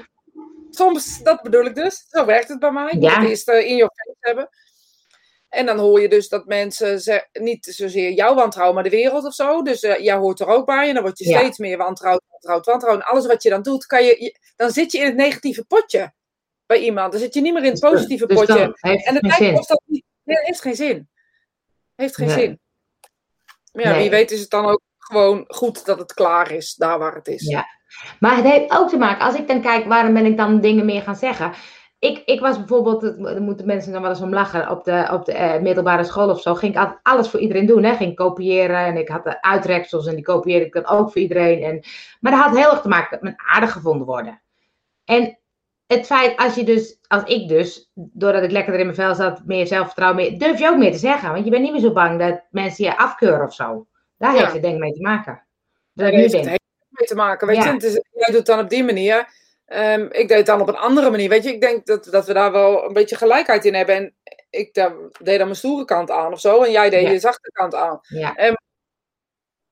soms, dat bedoel ik dus. Zo werkt het bij mij. Ja. het eh, in je hebben. En dan hoor je dus dat mensen ze, niet zozeer jou wantrouwen, maar de wereld of zo. Dus eh, jij hoort er ook bij. En dan word je Ja. steeds meer wantrouwd, wantrouwd, wantrouwd. En alles wat je dan doet, kan je, je- dan zit je in het negatieve potje bij iemand. Dan zit je niet meer in het positieve dus potje. dan En het lijkt of dat niet. Nee, heeft geen zin. Heeft geen Nee. zin. Maar ja, Nee. wie weet is het dan ook gewoon goed dat het klaar is, daar waar het is. Ja. Maar het heeft ook te maken, als ik dan kijk, waarom ben ik dan dingen meer gaan zeggen? Ik, ik was bijvoorbeeld, daar moeten mensen dan wel eens om lachen, op de, op de eh, middelbare school of zo, ging ik altijd alles voor iedereen doen. Hè? Ging kopiëren en ik had de uitreksels en die kopieerde ik dan ook voor iedereen. En, maar dat had heel erg te maken met aardig gevonden worden. En het feit, als je dus, als ik dus, doordat ik lekkerder in mijn vel zat, meer zelfvertrouwen, meer, durf je ook meer te zeggen. Want je bent niet meer zo bang dat mensen je afkeuren of zo. Daar Ja. heeft het denk ik mee te maken. Dat Daar heeft het mee te maken. Weet Ja. je, het is, jij doet het dan op die manier. Ehm, ik deed het dan op een andere manier. Weet je, ik denk dat, dat we daar wel een beetje gelijkheid in hebben. En ik daar, deed dan mijn stoere kant aan of zo. En jij deed Ja. je zachte kant aan. Ja,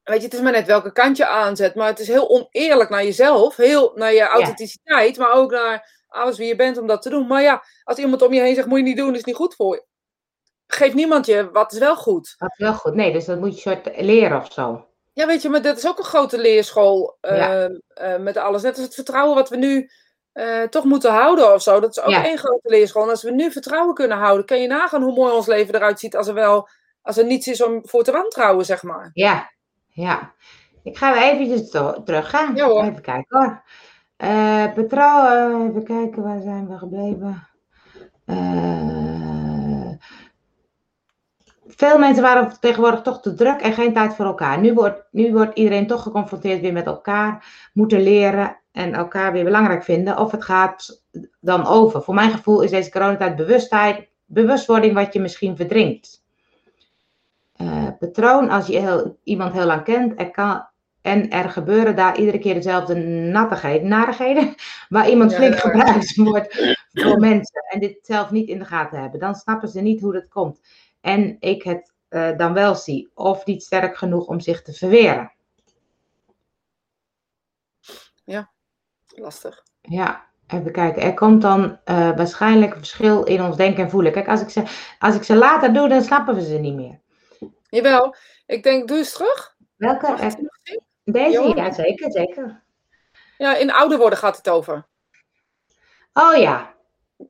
Weet je, het is maar net welke kant je aanzet. Maar het is heel oneerlijk naar jezelf. Heel naar je authenticiteit. Maar ook naar alles wie je bent om dat te doen. Maar ja, als iemand om je heen zegt, moet je niet doen, is niet goed voor je. Geeft niemand je, wat is wel goed. dat is wel goed. Nee, dus dat moet je soort leren of zo. Ja, weet je, maar dat is ook een grote leerschool Ja. eh, eh, met alles. Net als het vertrouwen wat we nu eh, toch moeten houden of zo. Dat is ook Ja. één grote leerschool. En als we nu vertrouwen kunnen houden, kan je nagaan hoe mooi ons leven eruit ziet als er wel, als er niets is om voor te wantrouwen, zeg maar. Ja, ja. Ik ga weer eventjes to- terug gaan. Ja, hoor. Even kijken hoor. Eh Petro, even kijken, waar zijn we gebleven? Eh, veel mensen waren tegenwoordig toch te druk en geen tijd voor elkaar. Nu wordt, nu wordt iedereen toch geconfronteerd weer met elkaar, moeten leren en elkaar weer belangrijk vinden. Of het gaat dan over. Voor mijn gevoel is deze coronatijd bewustheid, bewustwording wat je misschien verdrinkt. Eh, patroon, als je heel, iemand heel lang kent er kan, en er gebeuren daar iedere keer dezelfde nattigheden, narigheden, waar iemand flink ja. gebruikt wordt door mensen en dit zelf niet in de gaten hebben. Dan snappen ze niet hoe dat komt. En ik het eh, dan wel zie, of niet sterk genoeg om zich te verweren. Lastig. Ja, even kijken. Er komt dan eh, waarschijnlijk een verschil in ons denken en voelen. Kijk, als ik, ze, als ik ze later doe, dan snappen we ze niet meer. Jawel, ik denk, doe eens terug. Welke? Mag ik deze? Johan? Ja, zeker, zeker. Ja, in ouder worden gaat het over. Oh ja,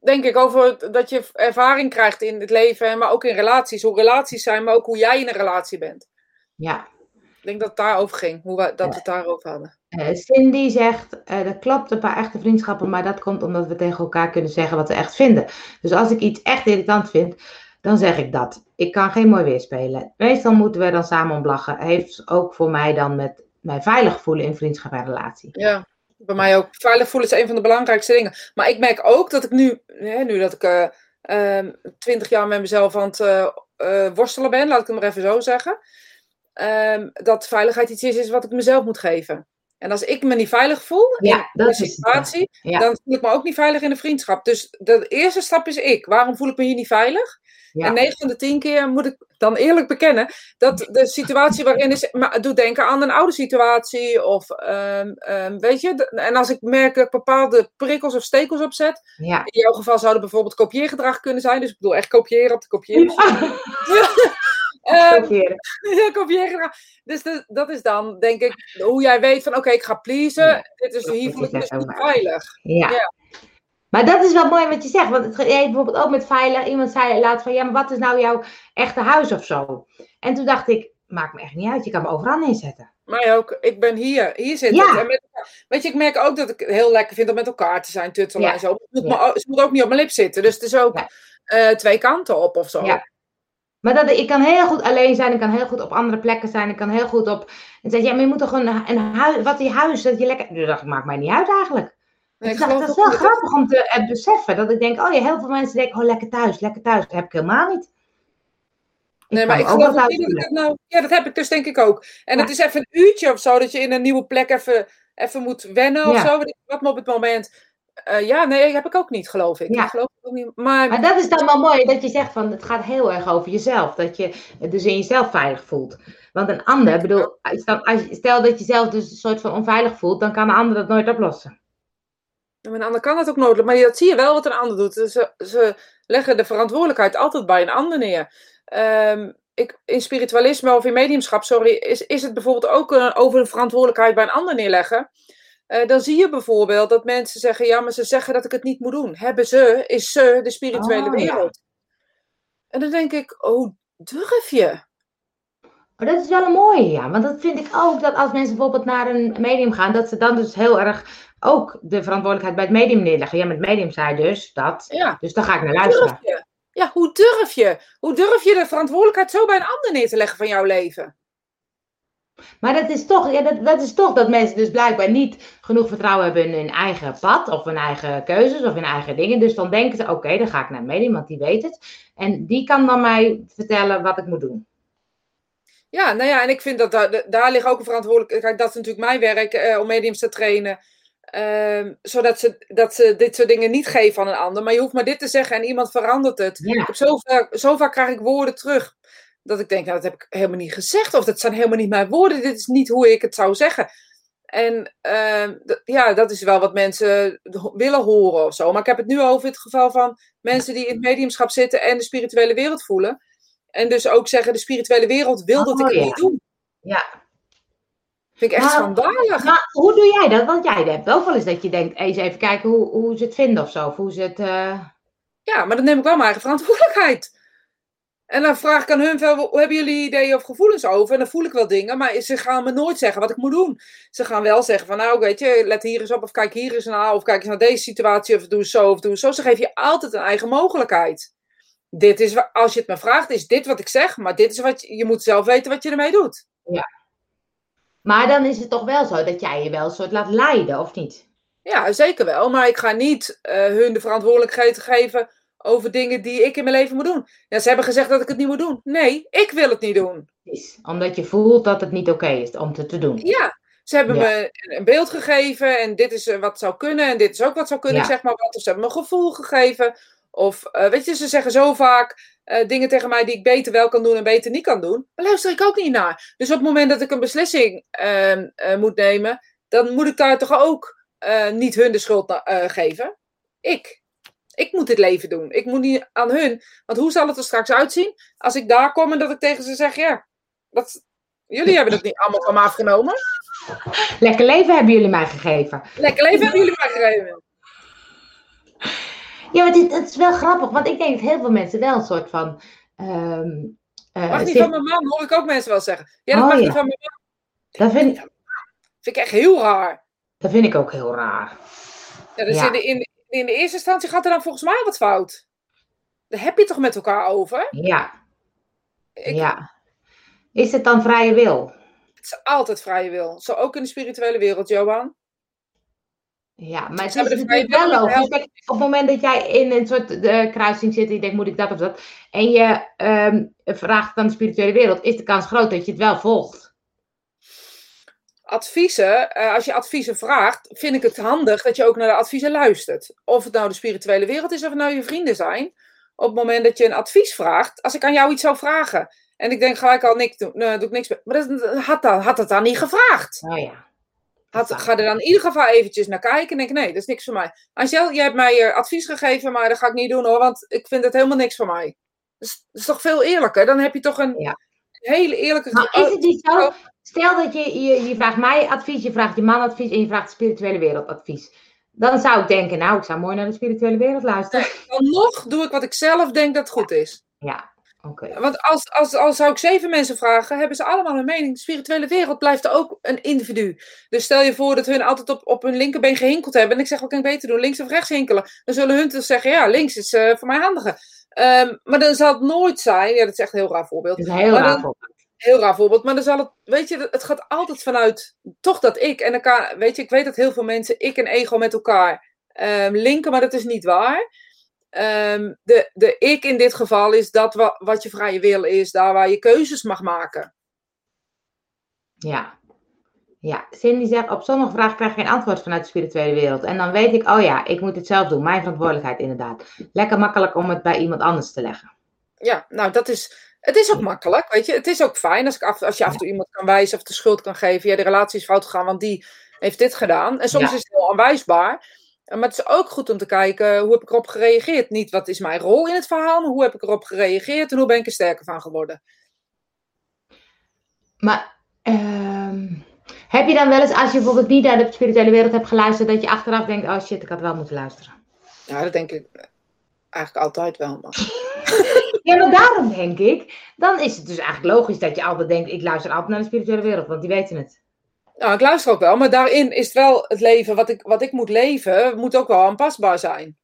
Denk ik over dat je ervaring krijgt in het leven, maar ook in relaties. Hoe relaties zijn, maar ook hoe jij in een relatie bent. ja. Ik denk dat het daarover ging, hoe we, dat we het daarover hadden. Eh, Cindy zegt, eh dat klopt, een paar echte vriendschappen, maar dat komt omdat we tegen elkaar kunnen zeggen wat we echt vinden. Dus als ik iets echt irritant vind, dan zeg ik dat. Ik kan geen mooi weerspelen. Meestal moeten we dan samen om lachen. Heeft ook voor mij dan met mij veilig voelen in vriendschap en relatie. Ja, bij mij ook. Veilig voelen is een van de belangrijkste dingen. Maar ik merk ook dat ik nu, hè, nu dat ik eh, ehm, twintig jaar met mezelf aan het eh, eh, worstelen ben, laat ik het maar even zo zeggen. ehm, dat veiligheid iets is, is wat ik mezelf moet geven. En als ik me niet veilig voel Ja, in dat is ja. situatie, dan voel ik me ook niet veilig in een vriendschap. Dus de eerste stap is ik. Waarom voel ik me hier niet veilig? Ja. En 9 van de 10 keer moet ik dan eerlijk bekennen dat de situatie waarin is, maar doet denken aan een oude situatie. Of ehm, ehm, weet je, en als ik merk dat ik bepaalde prikkels of stekels opzet, Ja. in jouw geval zou het bijvoorbeeld kopieergedrag kunnen zijn. Dus ik bedoel echt kopiëren op de Kopiëren. ja, kopieergedrag. Dus de- dat is dan, denk ik, hoe jij weet van, oké, ik ga pleasen. Ja, Dit is, hier voel ik me veilig. Ja. Ja. Maar dat is wel mooi wat je zegt. Want het, jij bijvoorbeeld ook met veilig. Iemand zei laatst van, ja, maar wat is nou jouw echte huis of zo? En toen dacht ik, maakt me echt niet uit. Je kan me overal neerzetten. Mij ook. Ik ben hier. Hier zit Ja. het. En met, weet je, ik merk ook dat ik het heel lekker vind om met elkaar te zijn, tuttelen Ja. en zo. Het moet, Ja. me ook- het moet ook niet op mijn lip zitten. Dus het is ook eh, twee kanten op of zo. Ja. Maar dat, ik kan heel goed alleen zijn. Ik kan heel goed op andere plekken zijn. Ik kan heel goed op... En zei, ja, maar je moet toch een, een huis... Wat die huis, dat je lekker... Toen dacht maakt mij niet uit eigenlijk. Ik dacht, dat is wel grappig om te eh, beseffen. Dat ik denk, oh ja, heel veel mensen denken, oh lekker thuis, lekker thuis. Dat heb ik helemaal niet. Nee, maar ik geloof dat ik voelen. dat nou... Ja, dat heb ik dus denk ik ook. En Ja. het is even een uurtje of zo dat je in een nieuwe plek even, even moet wennen of Ja. zo. Wat me op het moment... eh, ja, nee, heb ik ook niet, geloof ik. Ja. Ik geloof ook niet. Maar, Maar dat is dan wel mooi, dat je zegt van, het gaat heel erg over jezelf. Dat je het dus in jezelf veilig voelt. Want een ander, ik bedoel, stel, als je- stel dat je zelf dus een soort van onveilig voelt, dan kan een ander dat nooit oplossen. Maar een ander kan het ook nooit. Maar dat zie je wel wat een ander doet. Dus Ze, ze leggen de verantwoordelijkheid altijd bij een ander neer. Ehm, ik, in spiritualisme of in mediumschap, sorry, is, is het bijvoorbeeld ook een, over de verantwoordelijkheid bij een ander neerleggen. Eh, dan zie je bijvoorbeeld dat mensen zeggen: ja, maar ze zeggen dat ik het niet moet doen. Hebben ze, is ze de spirituele Oh, ja. wereld. En dan denk ik: hoe durf je? Maar dat is wel een mooie, ja. Want dat vind ik ook, dat als mensen bijvoorbeeld naar een medium gaan, dat ze dan dus heel erg ook de verantwoordelijkheid bij het medium neerleggen. Ja, met het medium zei dus dat. Ja, Dus daar ga ik naar luisteren. durf? Ja, hoe durf je? Hoe durf je de verantwoordelijkheid zo bij een ander neer te leggen van jouw leven? Maar dat is, toch, ja, dat, dat is toch dat mensen dus blijkbaar niet genoeg vertrouwen hebben in hun eigen pad of hun eigen keuzes of hun eigen dingen. Dus dan denken ze, oké, dan ga ik naar een medium, want die weet het. En die kan dan mij vertellen wat ik moet doen. Ja, nou ja, en ik vind dat daar, daar ligt ook een verantwoordelijkheid. Dat is natuurlijk mijn werk eh, om mediums te trainen. Ehm, zodat ze, dat ze dit soort dingen niet geven aan een ander. Maar je hoeft maar dit te zeggen en iemand verandert het. Ja. Zo, vaak, zo vaak krijg ik woorden terug. Dat ik denk, nou, dat heb ik helemaal niet gezegd. Of dat zijn helemaal niet mijn woorden. Dit is niet hoe ik het zou zeggen. En ehm, ja, dat is wel wat mensen ho- willen horen of zo. Maar ik heb het nu over het geval van mensen die in het mediumschap zitten en de spirituele wereld voelen. En dus ook zeggen, de spirituele wereld wil dat ik Oh, het ja. niet doe. Ja. Vind ik echt Maar- schandalig. Hoe doe jij dat? Want jij hebt ook wel eens dat je denkt, eens even kijken hoe, hoe ze het vinden of zo. Of hoe ze het... eh, Ja, maar dan neem ik wel mijn eigen verantwoordelijkheid. En dan vraag ik aan hun, hebben jullie ideeën of gevoelens over? En dan voel ik wel dingen, maar ze gaan me nooit zeggen wat ik moet doen. Ze gaan wel zeggen van, nou weet je, let hier eens op of kijk hier eens naar. Of kijk eens naar deze situatie of doe zo of doe zo. Ze geven je altijd een eigen mogelijkheid. Dit is, als je het me vraagt, is dit wat ik zeg. Maar dit is wat je, je moet zelf weten wat je ermee doet. Maar dan is het toch wel zo dat jij je wel een soort laat leiden, of niet? Ja, zeker wel. Maar ik ga niet eh, hun de verantwoordelijkheid geven over dingen die ik in mijn leven moet doen. Ja, ze hebben gezegd dat ik het niet moet doen. Nee, ik wil het niet doen. Precies. Omdat je voelt dat het niet oké is om het te doen. Ja, ze hebben Ja. me een- beeld gegeven en dit is eh, wat zou kunnen en dit is ook wat zou kunnen, Ja. zeg maar wat. Of ze hebben me een gevoel gegeven. Of eh, weet je, ze zeggen zo vaak eh, dingen tegen mij die ik beter wel kan doen en beter niet kan doen. Daar luister ik ook niet naar. Dus op het moment dat ik een beslissing ehm, eh, moet nemen, dan moet ik daar toch ook niet hun de schuld geven. Ik. Ik moet dit leven doen. Ik moet niet aan hun. Want hoe zal het er straks uitzien als ik daar kom en dat ik tegen ze zeg: ja, dat, jullie hebben het niet allemaal van me afgenomen. Lekker leven hebben jullie mij gegeven. Lekker leven hebben jullie mij gegeven. Ja, maar dit, het is wel grappig, want ik denk dat heel veel mensen wel een soort van. eh, Mag niet van mijn man, hoor ik ook mensen wel zeggen. Ja, dat Oh, mag ja. niet van mijn man. dat, vind, Vind ik echt heel raar. dat vind ik ook heel raar. Ja, dus Ja. In, de, in, in de eerste instantie gaat er dan volgens mij wat fout. Daar heb je toch met elkaar over? Ja, Ik, ja. Is het dan vrije wil? Het is altijd vrije wil. Zo ook in de spirituele wereld, Johan. Ja, maar het is natuurlijk wel logisch. Op het moment dat jij in een soort eh, kruising zit en je denkt, moet ik dat of dat? En je ehm, vraagt aan de spirituele wereld, is de kans groot dat je het wel volgt. Adviezen, eh, als je adviezen vraagt, vind ik het handig dat je ook naar de adviezen luistert. Of het nou de spirituele wereld is of het nou je vrienden zijn. Op het moment dat je een advies vraagt, als ik aan jou iets zou vragen. En ik denk gelijk al, niks nee, doe ik niks mee. Maar dat, had, dan, had het dan niet gevraagd. Nou ja. Had, ga er dan in ieder geval eventjes naar kijken en denk nee, dat is niks voor mij. Angel, jij hebt mij eh, advies gegeven, maar dat ga ik niet doen hoor, want ik vind het helemaal niks voor mij. Dat is, dat is toch veel eerlijker? Dan heb je toch een Ja. hele eerlijke... Maar is het niet zo? Stel dat je, je, je vraagt mij advies, je vraagt je man advies en je vraagt de spirituele wereld advies. dan zou ik denken, nou, ik zou mooi naar de spirituele wereld luisteren. Dan nog doe ik wat ik zelf denk dat goed is. Ja, oké. Want als, als, als zou ik zeven mensen vragen, hebben ze allemaal een mening. De spirituele wereld blijft ook een individu. Dus stel je voor dat hun altijd op, op hun linkerbeen gehinkeld hebben. En ik zeg, wat kan ik beter doen? Links of rechts hinkelen? Dan zullen hun dus zeggen, ja, links is eh, voor mij handiger. Ehm, maar dan zal het nooit zijn, ja, dat is echt een heel raar voorbeeld. Dat is een heel raar voorbeeld. heel raar voorbeeld, maar dan zal het, weet je, het gaat altijd vanuit toch dat ik. En kan, weet je, ik weet dat heel veel mensen ik en ego met elkaar ehm, linken, maar dat is niet waar. Ehm, de, de ik in dit geval is dat wa- wat je vrije wil is, daar waar je keuzes mag maken. Ja. Ja, Cindy zegt, op sommige vragen krijg je geen antwoord vanuit de spirituele wereld. En dan weet ik, oh ja, ik moet het zelf doen. Mijn verantwoordelijkheid inderdaad. Lekker makkelijk om het bij iemand anders te leggen. Ja, nou dat is, het is ook makkelijk, weet je. Het is ook fijn als, ik af, als je af en toe iemand kan wijzen of de schuld kan geven. Ja, de relatie is fout gegaan, want die heeft dit gedaan. En soms Ja. is het heel aanwijsbaar. Maar het is ook goed om te kijken, hoe heb ik erop gereageerd? Niet wat is mijn rol in het verhaal, maar hoe heb ik erop gereageerd en hoe ben ik er sterker van geworden? Maar ehm, heb je dan wel eens, als je bijvoorbeeld niet naar de spirituele wereld hebt geluisterd, dat je achteraf denkt, oh shit, ik had wel moeten luisteren. Ja, dat denk ik eigenlijk altijd wel. Maar... Ja, maar daarom denk ik, dan is het dus eigenlijk logisch dat je altijd denkt, ik luister altijd naar de spirituele wereld, want die weten het. Nou, ik luister ook wel, maar daarin is het wel het leven wat ik, wat ik moet leven, moet ook wel aanpasbaar zijn.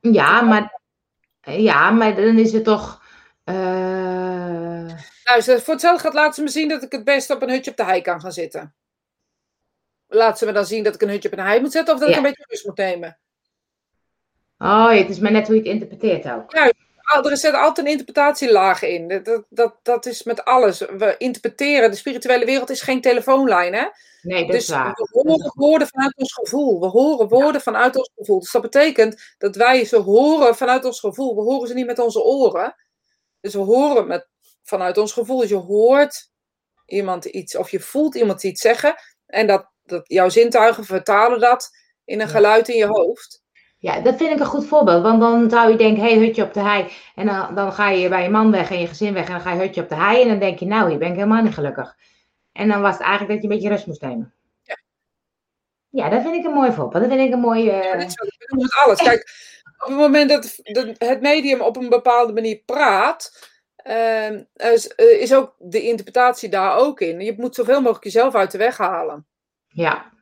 Ja, maar, ja, maar dan is het toch... Nou, ze- voor hetzelfde gaat laten ze me zien dat ik het best op een hutje op de hei kan gaan zitten. Laat ze me dan zien dat ik een hutje op een hei moet zetten of dat Ja. ik een beetje rust moet nemen. Oh, het is maar net hoe je het interpreteert ook. Er zit altijd een interpretatielaag in. Dat, dat, dat, is met alles. We interpreteren. De spirituele wereld is geen telefoonlijn, hè? Nee, dat is Dus waar. we horen woorden vanuit ons gevoel. We horen woorden vanuit ons gevoel. Dus dat betekent dat wij ze horen vanuit ons gevoel. We horen ze niet met onze oren. Dus we horen met, vanuit ons gevoel. Dus je hoort iemand iets of je voelt iemand iets zeggen. En dat, dat jouw zintuigen vertalen dat in een Ja. geluid in je hoofd. Ja, dat vind ik een goed voorbeeld. Want dan zou je denken, hé, hey, hutje op de hei. En dan, dan ga je bij je man weg en je gezin weg. En dan ga je hutje op de hei. En dan denk je, nou, hier ben ik helemaal niet gelukkig. En dan was het eigenlijk dat je een beetje rust moest nemen. Ja. Ja, dat vind ik een mooi voorbeeld. Dat vind ik een mooi... eh, Ja, dit is met alles. Kijk, op het moment dat het medium op een bepaalde manier praat, ehm, is, eh, is ook de interpretatie daar ook in. Je moet zoveel mogelijk jezelf uit de weg halen. Ja.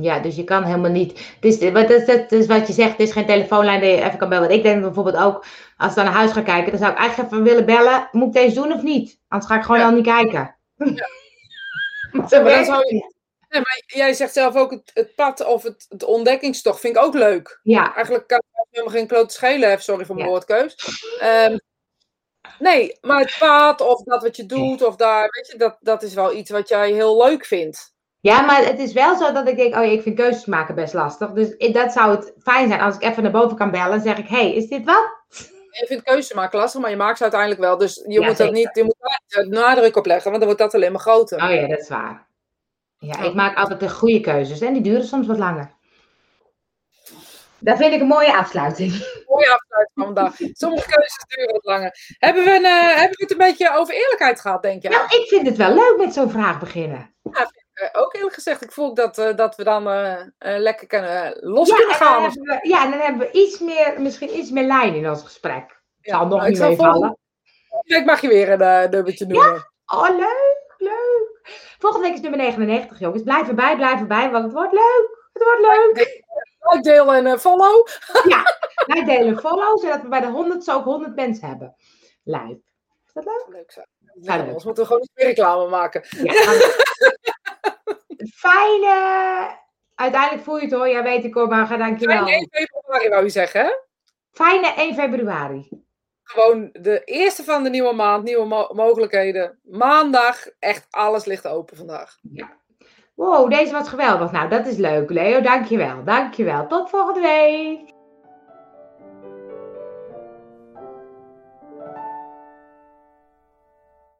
Ja, dus je kan helemaal niet. Het is, wat, dat is wat je zegt, het is geen telefoonlijn dat je even kan bellen. Want ik denk bijvoorbeeld ook, als ik dan naar huis ga kijken, dan zou ik eigenlijk even willen bellen. Moet ik deze doen of niet? Anders ga ik gewoon Ja. al niet kijken. Maar zo Maar dan zou het je-. Nee, maar jij zegt zelf ook het, het pad of het, het ontdekkingstocht vind ik ook leuk. Ja, Eigenlijk kan ik helemaal geen klote schelen sorry voor mijn Ja. woordkeus. Ehm, nee, maar het pad of dat wat je doet, of daar, weet je, dat, dat is wel iets wat jij heel leuk vindt. Ja, maar het is wel zo dat ik denk, oh ja, ik vind keuzes maken best lastig. Dus dat zou het fijn zijn als ik even naar boven kan bellen en zeg ik, hey, is dit wat? Je vindt keuzes maken lastig, maar je maakt ze uiteindelijk wel. Dus je Ja, moet dat niet, je moet daar nadruk op leggen, want dan wordt dat alleen maar groter. Oh ja, dat is waar. Ja, Ja. ik maak altijd de goede keuzes en die duren soms wat langer. Dat vind ik een mooie afsluiting. Mooie afsluiting van vandaag. Sommige keuzes duren wat langer. Hebben we, een, eh, hebben we het een beetje over eerlijkheid gehad, denk je? Nou, ik vind het wel leuk met zo'n vraag beginnen. Eh, ook eerlijk gezegd, ik voel dat, eh, dat we dan eh, eh, lekker kunnen, los Ja, kunnen dan gaan. we, ja, en dan hebben we iets meer, misschien iets meer lijn in ons gesprek. Ja, Zal nog nou, ik niet meevallen. Week mag je weer een eh, nummertje noemen. Oh, leuk, leuk. Volgende week is nummer 99, jongens. Blijf erbij, blijf erbij, want het wordt leuk. Het wordt leuk. Like, deel en eh, follow. Wij delen follow, zodat we bij de 100 zo ook 100 mensen hebben. Live. Is dat leuk? Leuk zo. Ja, Ja, leuk. anders moeten we gewoon weer reclame maken. Ja. Fijne. Uiteindelijk voel je het hoor. Ja, weet ik hoor, maar ga dankjewel. Fijn 1 februari wou je zeggen? Fijne 1 februari. Gewoon de eerste van de nieuwe maand, nieuwe mo- mogelijkheden. Maandag, echt alles ligt open vandaag. Wow, deze was geweldig. Nou, dat is leuk, Leo. Dankjewel. Dankjewel. Tot volgende week.